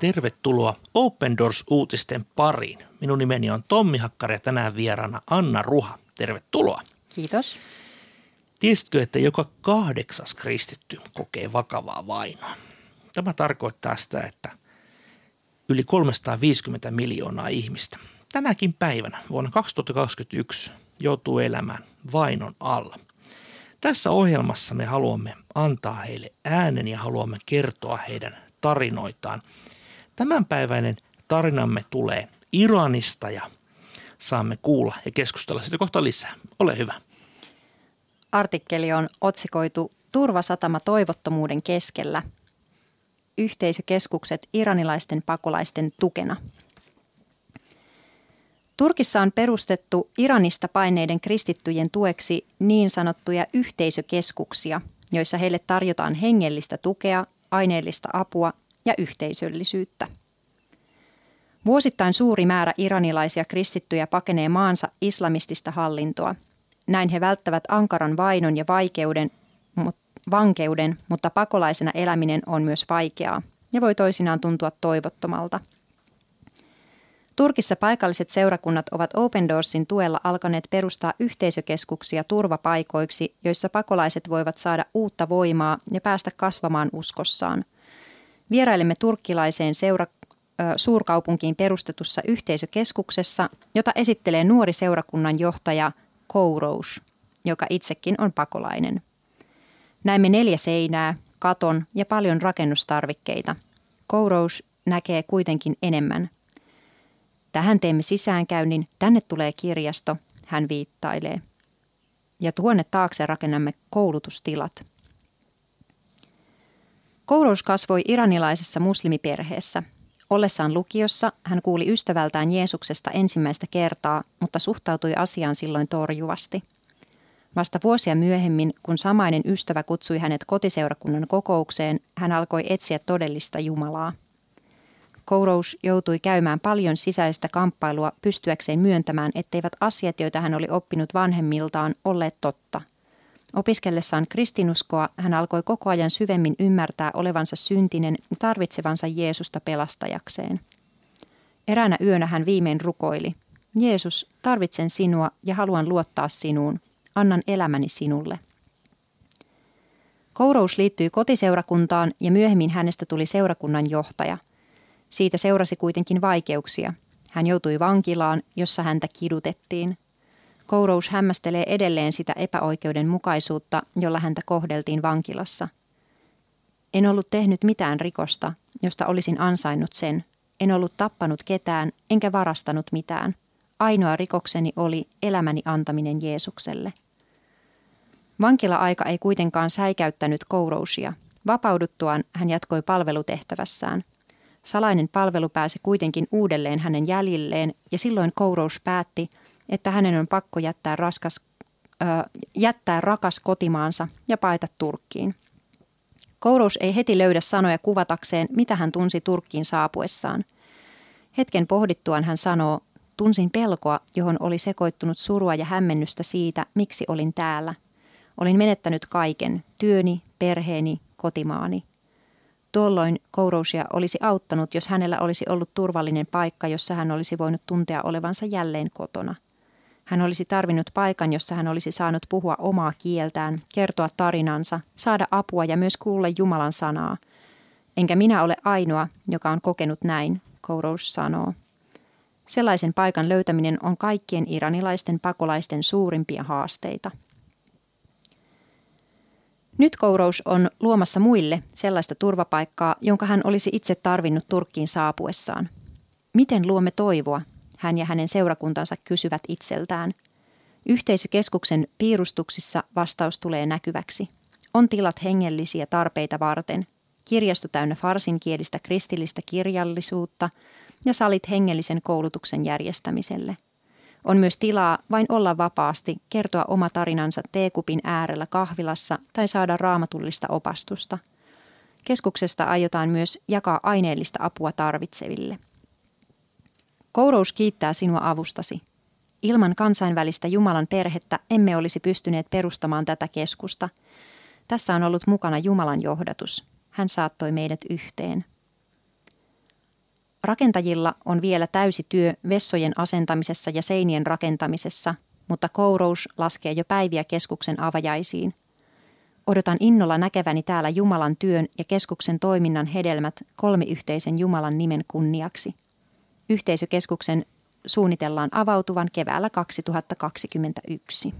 Tervetuloa Open Doors-uutisten pariin. Minun nimeni on Tommi Hakkari ja tänään vieraana Anna Ruha. Tervetuloa. Kiitos. Tiesitkö, että joka kahdeksas kristitty kokee vakavaa vainoa? Tämä tarkoittaa sitä, että yli 350 miljoonaa ihmistä tänäkin päivänä vuonna 2021 joutuu elämään vainon alla. Tässä ohjelmassa me haluamme antaa heille äänen ja haluamme kertoa heidän tarinoitaan. Tämänpäiväinen tarinamme tulee Iranista ja saamme kuulla ja keskustella sitä kohta lisää. Ole hyvä. Artikkeli on otsikoitu Turvasatama toivottomuuden keskellä. Yhteisökeskukset iranilaisten pakolaisten tukena. Turkissa on perustettu Iranista paineiden kristittyjen tueksi niin sanottuja yhteisökeskuksia, joissa heille tarjotaan hengellistä tukea, aineellista apua ja yhteisöllisyyttä. Vuosittain suuri määrä iranilaisia kristittyjä pakenee maansa islamistista hallintoa. Näin he välttävät ankaran vainon ja vaikeuden, vankeuden, mutta pakolaisena eläminen on myös vaikeaa ja voi toisinaan tuntua toivottomalta. Turkissa paikalliset seurakunnat ovat Open Doorsin tuella alkaneet perustaa yhteisökeskuksia turvapaikoiksi, joissa pakolaiset voivat saada uutta voimaa ja päästä kasvamaan uskossaan. Vierailemme turkkilaiseen seura- suurkaupunkiin perustetussa yhteisökeskuksessa, jota esittelee nuori seurakunnan johtaja Kourous, joka itsekin on pakolainen. Näemme neljä seinää, katon ja paljon rakennustarvikkeita. Kourous näkee kuitenkin enemmän. Tähän teemme sisäänkäynnin, tänne tulee kirjasto, hän viittailee. Ja tuonne taakse rakennamme koulutustilat. Kourous kasvoi iranilaisessa muslimiperheessä – Ollessaan lukiossa hän kuuli ystävältään Jeesuksesta ensimmäistä kertaa, mutta suhtautui asiaan silloin torjuvasti. Vasta vuosia myöhemmin, kun samainen ystävä kutsui hänet kotiseurakunnan kokoukseen, hän alkoi etsiä todellista Jumalaa. Kourous joutui käymään paljon sisäistä kamppailua pystyäkseen myöntämään, etteivät asiat, joita hän oli oppinut vanhemmiltaan, olleet totta – Opiskellessaan kristinuskoa hän alkoi koko ajan syvemmin ymmärtää olevansa syntinen ja tarvitsevansa Jeesusta pelastajakseen. Eräänä yönä hän viimein rukoili, Jeesus, tarvitsen sinua ja haluan luottaa sinuun. Annan elämäni sinulle. Kourous liittyi kotiseurakuntaan ja myöhemmin hänestä tuli seurakunnan johtaja. Siitä seurasi kuitenkin vaikeuksia. Hän joutui vankilaan, jossa häntä kidutettiin – Kourous hämmästelee edelleen sitä epäoikeudenmukaisuutta, jolla häntä kohdeltiin vankilassa. En ollut tehnyt mitään rikosta, josta olisin ansainnut sen. En ollut tappanut ketään, enkä varastanut mitään. Ainoa rikokseni oli elämäni antaminen Jeesukselle. Vankila-aika ei kuitenkaan säikäyttänyt Kourousia. Vapauduttuaan hän jatkoi palvelutehtävässään. Salainen palvelu pääsi kuitenkin uudelleen hänen jäljilleen ja silloin Kourous päätti – että hänen on pakko jättää, raskas, ö, jättää rakas kotimaansa ja paeta Turkkiin. Kourous ei heti löydä sanoja kuvatakseen, mitä hän tunsi Turkkiin saapuessaan. Hetken pohdittuaan hän sanoo, tunsin pelkoa, johon oli sekoittunut surua ja hämmennystä siitä, miksi olin täällä. Olin menettänyt kaiken, työni, perheeni, kotimaani. Tuolloin Kourousia olisi auttanut, jos hänellä olisi ollut turvallinen paikka, jossa hän olisi voinut tuntea olevansa jälleen kotona – hän olisi tarvinnut paikan, jossa hän olisi saanut puhua omaa kieltään, kertoa tarinansa, saada apua ja myös kuulla Jumalan sanaa. Enkä minä ole ainoa, joka on kokenut näin, Kourous sanoo. Sellaisen paikan löytäminen on kaikkien iranilaisten pakolaisten suurimpia haasteita. Nyt Kourous on luomassa muille sellaista turvapaikkaa, jonka hän olisi itse tarvinnut Turkkiin saapuessaan. Miten luomme toivoa, hän ja hänen seurakuntansa kysyvät itseltään. Yhteisökeskuksen piirustuksissa vastaus tulee näkyväksi. On tilat hengellisiä tarpeita varten, kirjasto täynnä farsinkielistä kristillistä kirjallisuutta ja salit hengellisen koulutuksen järjestämiselle. On myös tilaa vain olla vapaasti, kertoa oma tarinansa teekupin äärellä kahvilassa tai saada raamatullista opastusta. Keskuksesta aiotaan myös jakaa aineellista apua tarvitseville – Kourous kiittää sinua avustasi. Ilman kansainvälistä Jumalan perhettä emme olisi pystyneet perustamaan tätä keskusta. Tässä on ollut mukana Jumalan johdatus. Hän saattoi meidät yhteen. Rakentajilla on vielä täysi työ vessojen asentamisessa ja seinien rakentamisessa, mutta kourous laskee jo päiviä keskuksen avajaisiin. Odotan innolla näkeväni täällä Jumalan työn ja keskuksen toiminnan hedelmät kolmiyhteisen Jumalan nimen kunniaksi. Yhteisökeskuksen suunnitellaan avautuvan keväällä 2021.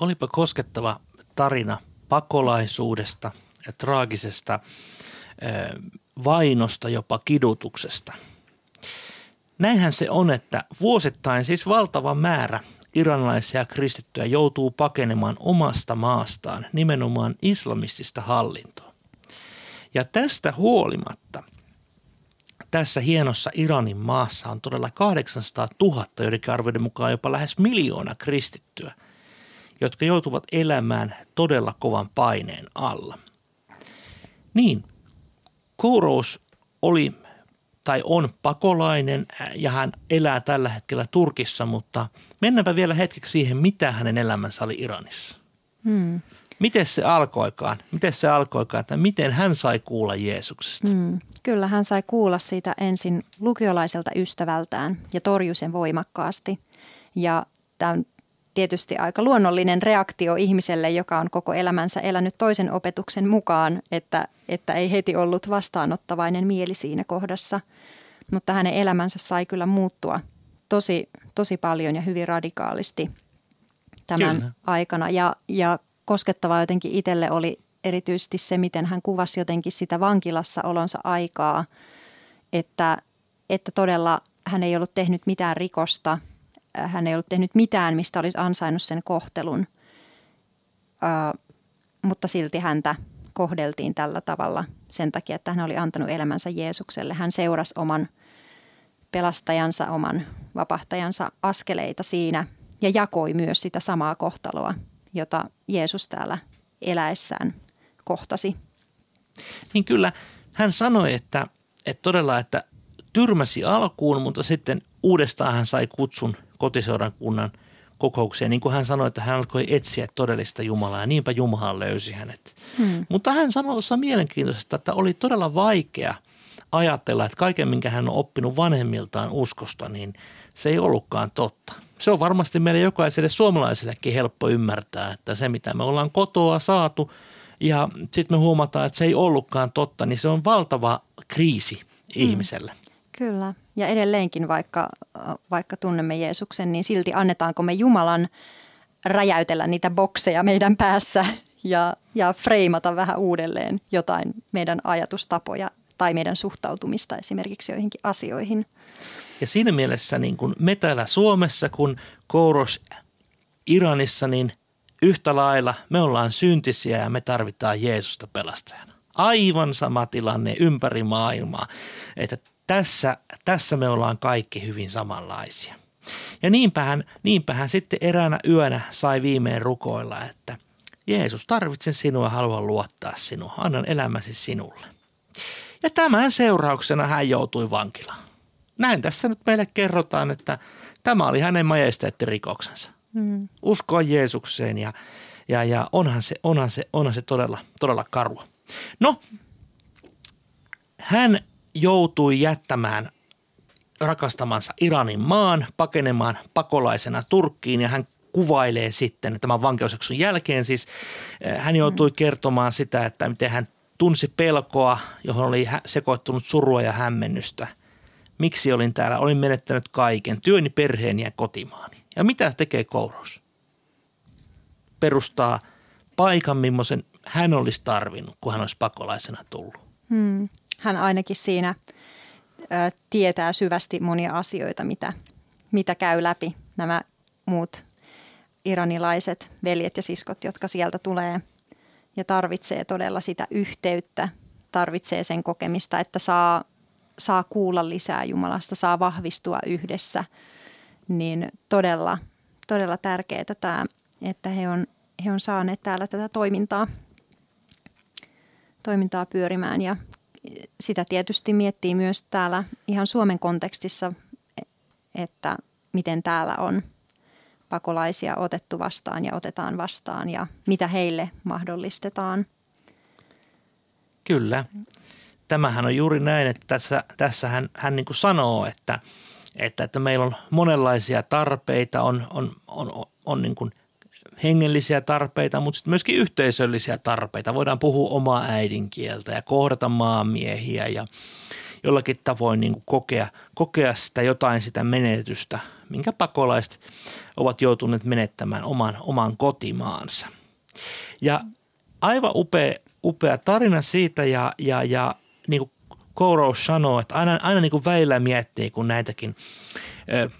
Olipa koskettava tarina pakolaisuudesta ja traagisesta vainosta, jopa kidutuksesta. Näinhän se on, että vuosittain siis valtava määrä iranilaisia kristittyjä joutuu pakenemaan omasta maastaan nimenomaan islamistista hallintoa. Ja tästä huolimatta tässä hienossa Iranin maassa on todella 800 000, joidenkin arvioiden mukaan jopa lähes miljoona kristittyä, jotka joutuvat elämään todella kovan paineen alla. Niin, Kourous oli tai on pakolainen ja hän elää tällä hetkellä Turkissa, mutta mennäänpä vielä hetkeksi siihen, mitä hänen elämänsä oli Iranissa. Hmm. Miten se alkoikaan? Miten se alkoikaan, että miten hän sai kuulla Jeesuksesta? Hmm. Kyllä, hän sai kuulla siitä ensin lukiolaiselta ystävältään ja torjui sen voimakkaasti. Ja tämä on tietysti aika luonnollinen reaktio ihmiselle, joka on koko elämänsä elänyt toisen opetuksen mukaan, että, että ei heti ollut vastaanottavainen mieli siinä kohdassa. Mutta hänen elämänsä sai kyllä muuttua tosi, tosi paljon ja hyvin radikaalisti tämän kyllä. aikana. Ja, ja koskettavaa jotenkin itselle oli erityisesti se, miten hän kuvasi jotenkin sitä vankilassa olonsa aikaa, että, että todella hän ei ollut tehnyt mitään rikosta – hän ei ollut tehnyt mitään, mistä olisi ansainnut sen kohtelun, uh, mutta silti häntä kohdeltiin tällä tavalla sen takia, että hän oli antanut elämänsä Jeesukselle. Hän seurasi oman pelastajansa, oman vapahtajansa askeleita siinä ja jakoi myös sitä samaa kohtaloa, jota Jeesus täällä eläessään kohtasi. Niin kyllä, hän sanoi, että, että todella, että tyrmäsi alkuun, mutta sitten uudestaan hän sai kutsun kunnan kokoukseen. Niin kuin hän sanoi, että hän alkoi etsiä todellista Jumalaa ja niinpä Jumala löysi hänet. Hmm. Mutta hän sanoi tuossa mielenkiintoista, että oli todella vaikea ajatella, että kaiken minkä hän on oppinut vanhemmiltaan uskosta, niin se ei ollutkaan totta. Se on varmasti meille jokaiselle suomalaisellekin helppo ymmärtää, että se mitä me ollaan kotoa saatu ja sitten me huomataan, että se ei ollutkaan totta, niin se on valtava kriisi hmm. ihmiselle. Kyllä. Ja edelleenkin, vaikka, vaikka tunnemme Jeesuksen, niin silti annetaanko me Jumalan räjäytellä niitä bokseja meidän päässä ja, ja freimata vähän uudelleen jotain meidän ajatustapoja tai meidän suhtautumista esimerkiksi joihinkin asioihin. Ja siinä mielessä niin kuin me täällä Suomessa, kun kouros Iranissa, niin yhtä lailla me ollaan syntisiä ja me tarvitaan Jeesusta pelastajana. Aivan sama tilanne ympäri maailmaa, että tässä, tässä me ollaan kaikki hyvin samanlaisia. Ja niinpähän, niinpähän sitten eräänä yönä sai viimein rukoilla, että Jeesus, tarvitsen sinua, haluan luottaa sinua, annan elämäsi sinulle. Ja tämän seurauksena hän joutui vankilaan. Näin tässä nyt meille kerrotaan, että tämä oli hänen majesteettirikoksensa. Mm. Uskoa Jeesukseen ja, ja, ja onhan, se, onhan, se, onhan se todella, todella karua. No, hän joutui jättämään rakastamansa Iranin maan, pakenemaan pakolaisena Turkkiin ja hän kuvailee sitten tämän vankeusjakson jälkeen siis, eh, hän joutui kertomaan sitä, että miten hän tunsi pelkoa, johon oli sekoittunut surua ja hämmennystä. Miksi olin täällä? Olin menettänyt kaiken, työni, perheeni ja kotimaani. Ja mitä tekee Kouros? Perustaa paikan, millaisen hän olisi tarvinnut, kun hän olisi pakolaisena tullut. Hmm hän ainakin siinä ö, tietää syvästi monia asioita, mitä, mitä käy läpi nämä muut iranilaiset veljet ja siskot, jotka sieltä tulee ja tarvitsee todella sitä yhteyttä, tarvitsee sen kokemista, että saa, saa kuulla lisää Jumalasta, saa vahvistua yhdessä, niin todella, todella tärkeää tämä, että he on, he on saaneet täällä tätä toimintaa, toimintaa pyörimään ja sitä tietysti miettii myös täällä ihan Suomen kontekstissa, että miten täällä on pakolaisia otettu vastaan ja otetaan vastaan ja mitä heille mahdollistetaan. Kyllä. Tämähän on juuri näin, että tässä, tässä hän, hän niin kuin sanoo, että, että, että meillä on monenlaisia tarpeita, on, on, on, on, niin kuin hengellisiä tarpeita, mutta sitten myöskin yhteisöllisiä tarpeita. Voidaan puhua omaa äidinkieltä ja kohdata maamiehiä ja jollakin tavoin niin kuin kokea, kokea sitä jotain sitä menetystä, minkä pakolaiset ovat joutuneet menettämään oman, oman kotimaansa. Ja aivan upea, upea tarina siitä ja, ja, ja niin kuin Kourous sanoo, että aina, aina niin kuin väillä miettii, kun näitäkin ö,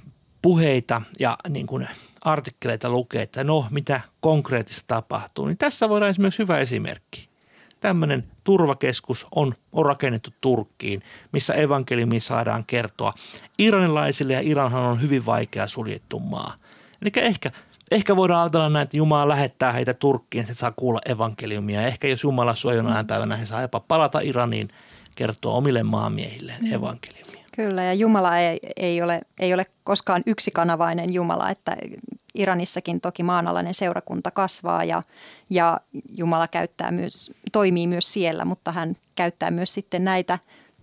puheita ja niin kuin artikkeleita lukee, että no mitä konkreettista tapahtuu, niin tässä voidaan esimerkiksi hyvä esimerkki. Tämmöinen turvakeskus on, on rakennettu Turkkiin, missä evankeliumi saadaan kertoa iranilaisille ja Iranhan on hyvin vaikea suljettu maa. Eli ehkä, ehkä voidaan ajatella näin, että Jumala lähettää heitä Turkkiin, että he saa kuulla evankeliumia. Ehkä jos Jumala suojaa päivänä, he saa jopa palata Iraniin kertoa omille maamiehilleen mm. evankeliumia. Kyllä, ja Jumala ei, ei, ole, ei ole koskaan yksikanavainen Jumala, että Iranissakin toki maanalainen seurakunta kasvaa ja, ja Jumala käyttää myös, toimii myös siellä, mutta hän käyttää myös sitten näitä,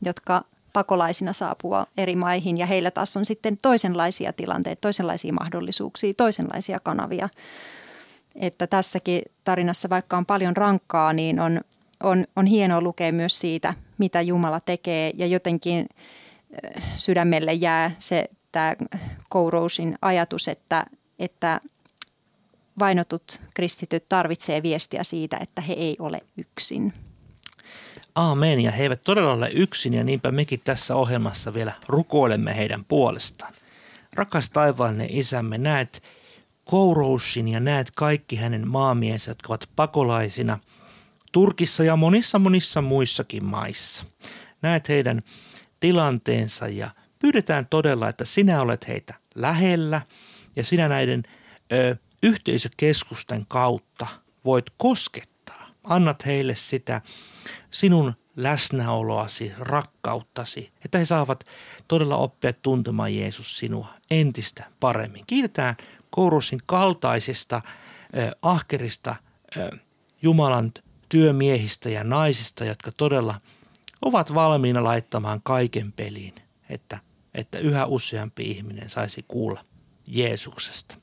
jotka pakolaisina saapua eri maihin ja heillä taas on sitten toisenlaisia tilanteita, toisenlaisia mahdollisuuksia, toisenlaisia kanavia. Että tässäkin tarinassa, vaikka on paljon rankkaa, niin on, on, on hienoa lukea myös siitä, mitä Jumala tekee ja jotenkin sydämelle jää se tämä Kourousin ajatus, että, että vainotut kristityt tarvitsee viestiä siitä, että he ei ole yksin. Aamen, ja he eivät todella ole yksin, ja niinpä mekin tässä ohjelmassa vielä rukoilemme heidän puolestaan. Rakas taivaallinen isämme, näet Kourousin ja näet kaikki hänen maamiensä, jotka ovat pakolaisina Turkissa ja monissa monissa muissakin maissa. Näet heidän tilanteensa ja pyydetään todella, että sinä olet heitä lähellä ja sinä näiden ö, yhteisökeskusten kautta voit koskettaa. Annat heille sitä sinun läsnäoloasi, rakkauttasi, että he saavat todella oppia tuntemaan Jeesus sinua entistä paremmin. Kiitetään Kourusin kaltaisista äh, ahkerista äh, Jumalan työmiehistä ja naisista, jotka todella ovat valmiina laittamaan kaiken peliin, että, että yhä useampi ihminen saisi kuulla Jeesuksesta.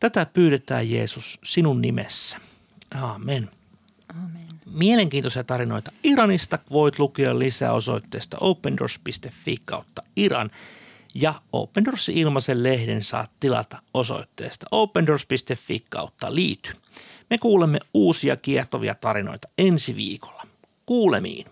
Tätä pyydetään Jeesus sinun nimessä. Aamen. Amen. Mielenkiintoisia tarinoita Iranista voit lukea lisää osoitteesta opendoors.fi kautta Iran ja Open Doorsin ilmaisen lehden saat tilata osoitteesta opendoors.fi kautta liity. Me kuulemme uusia kiehtovia tarinoita ensi viikolla. Kuulemiin.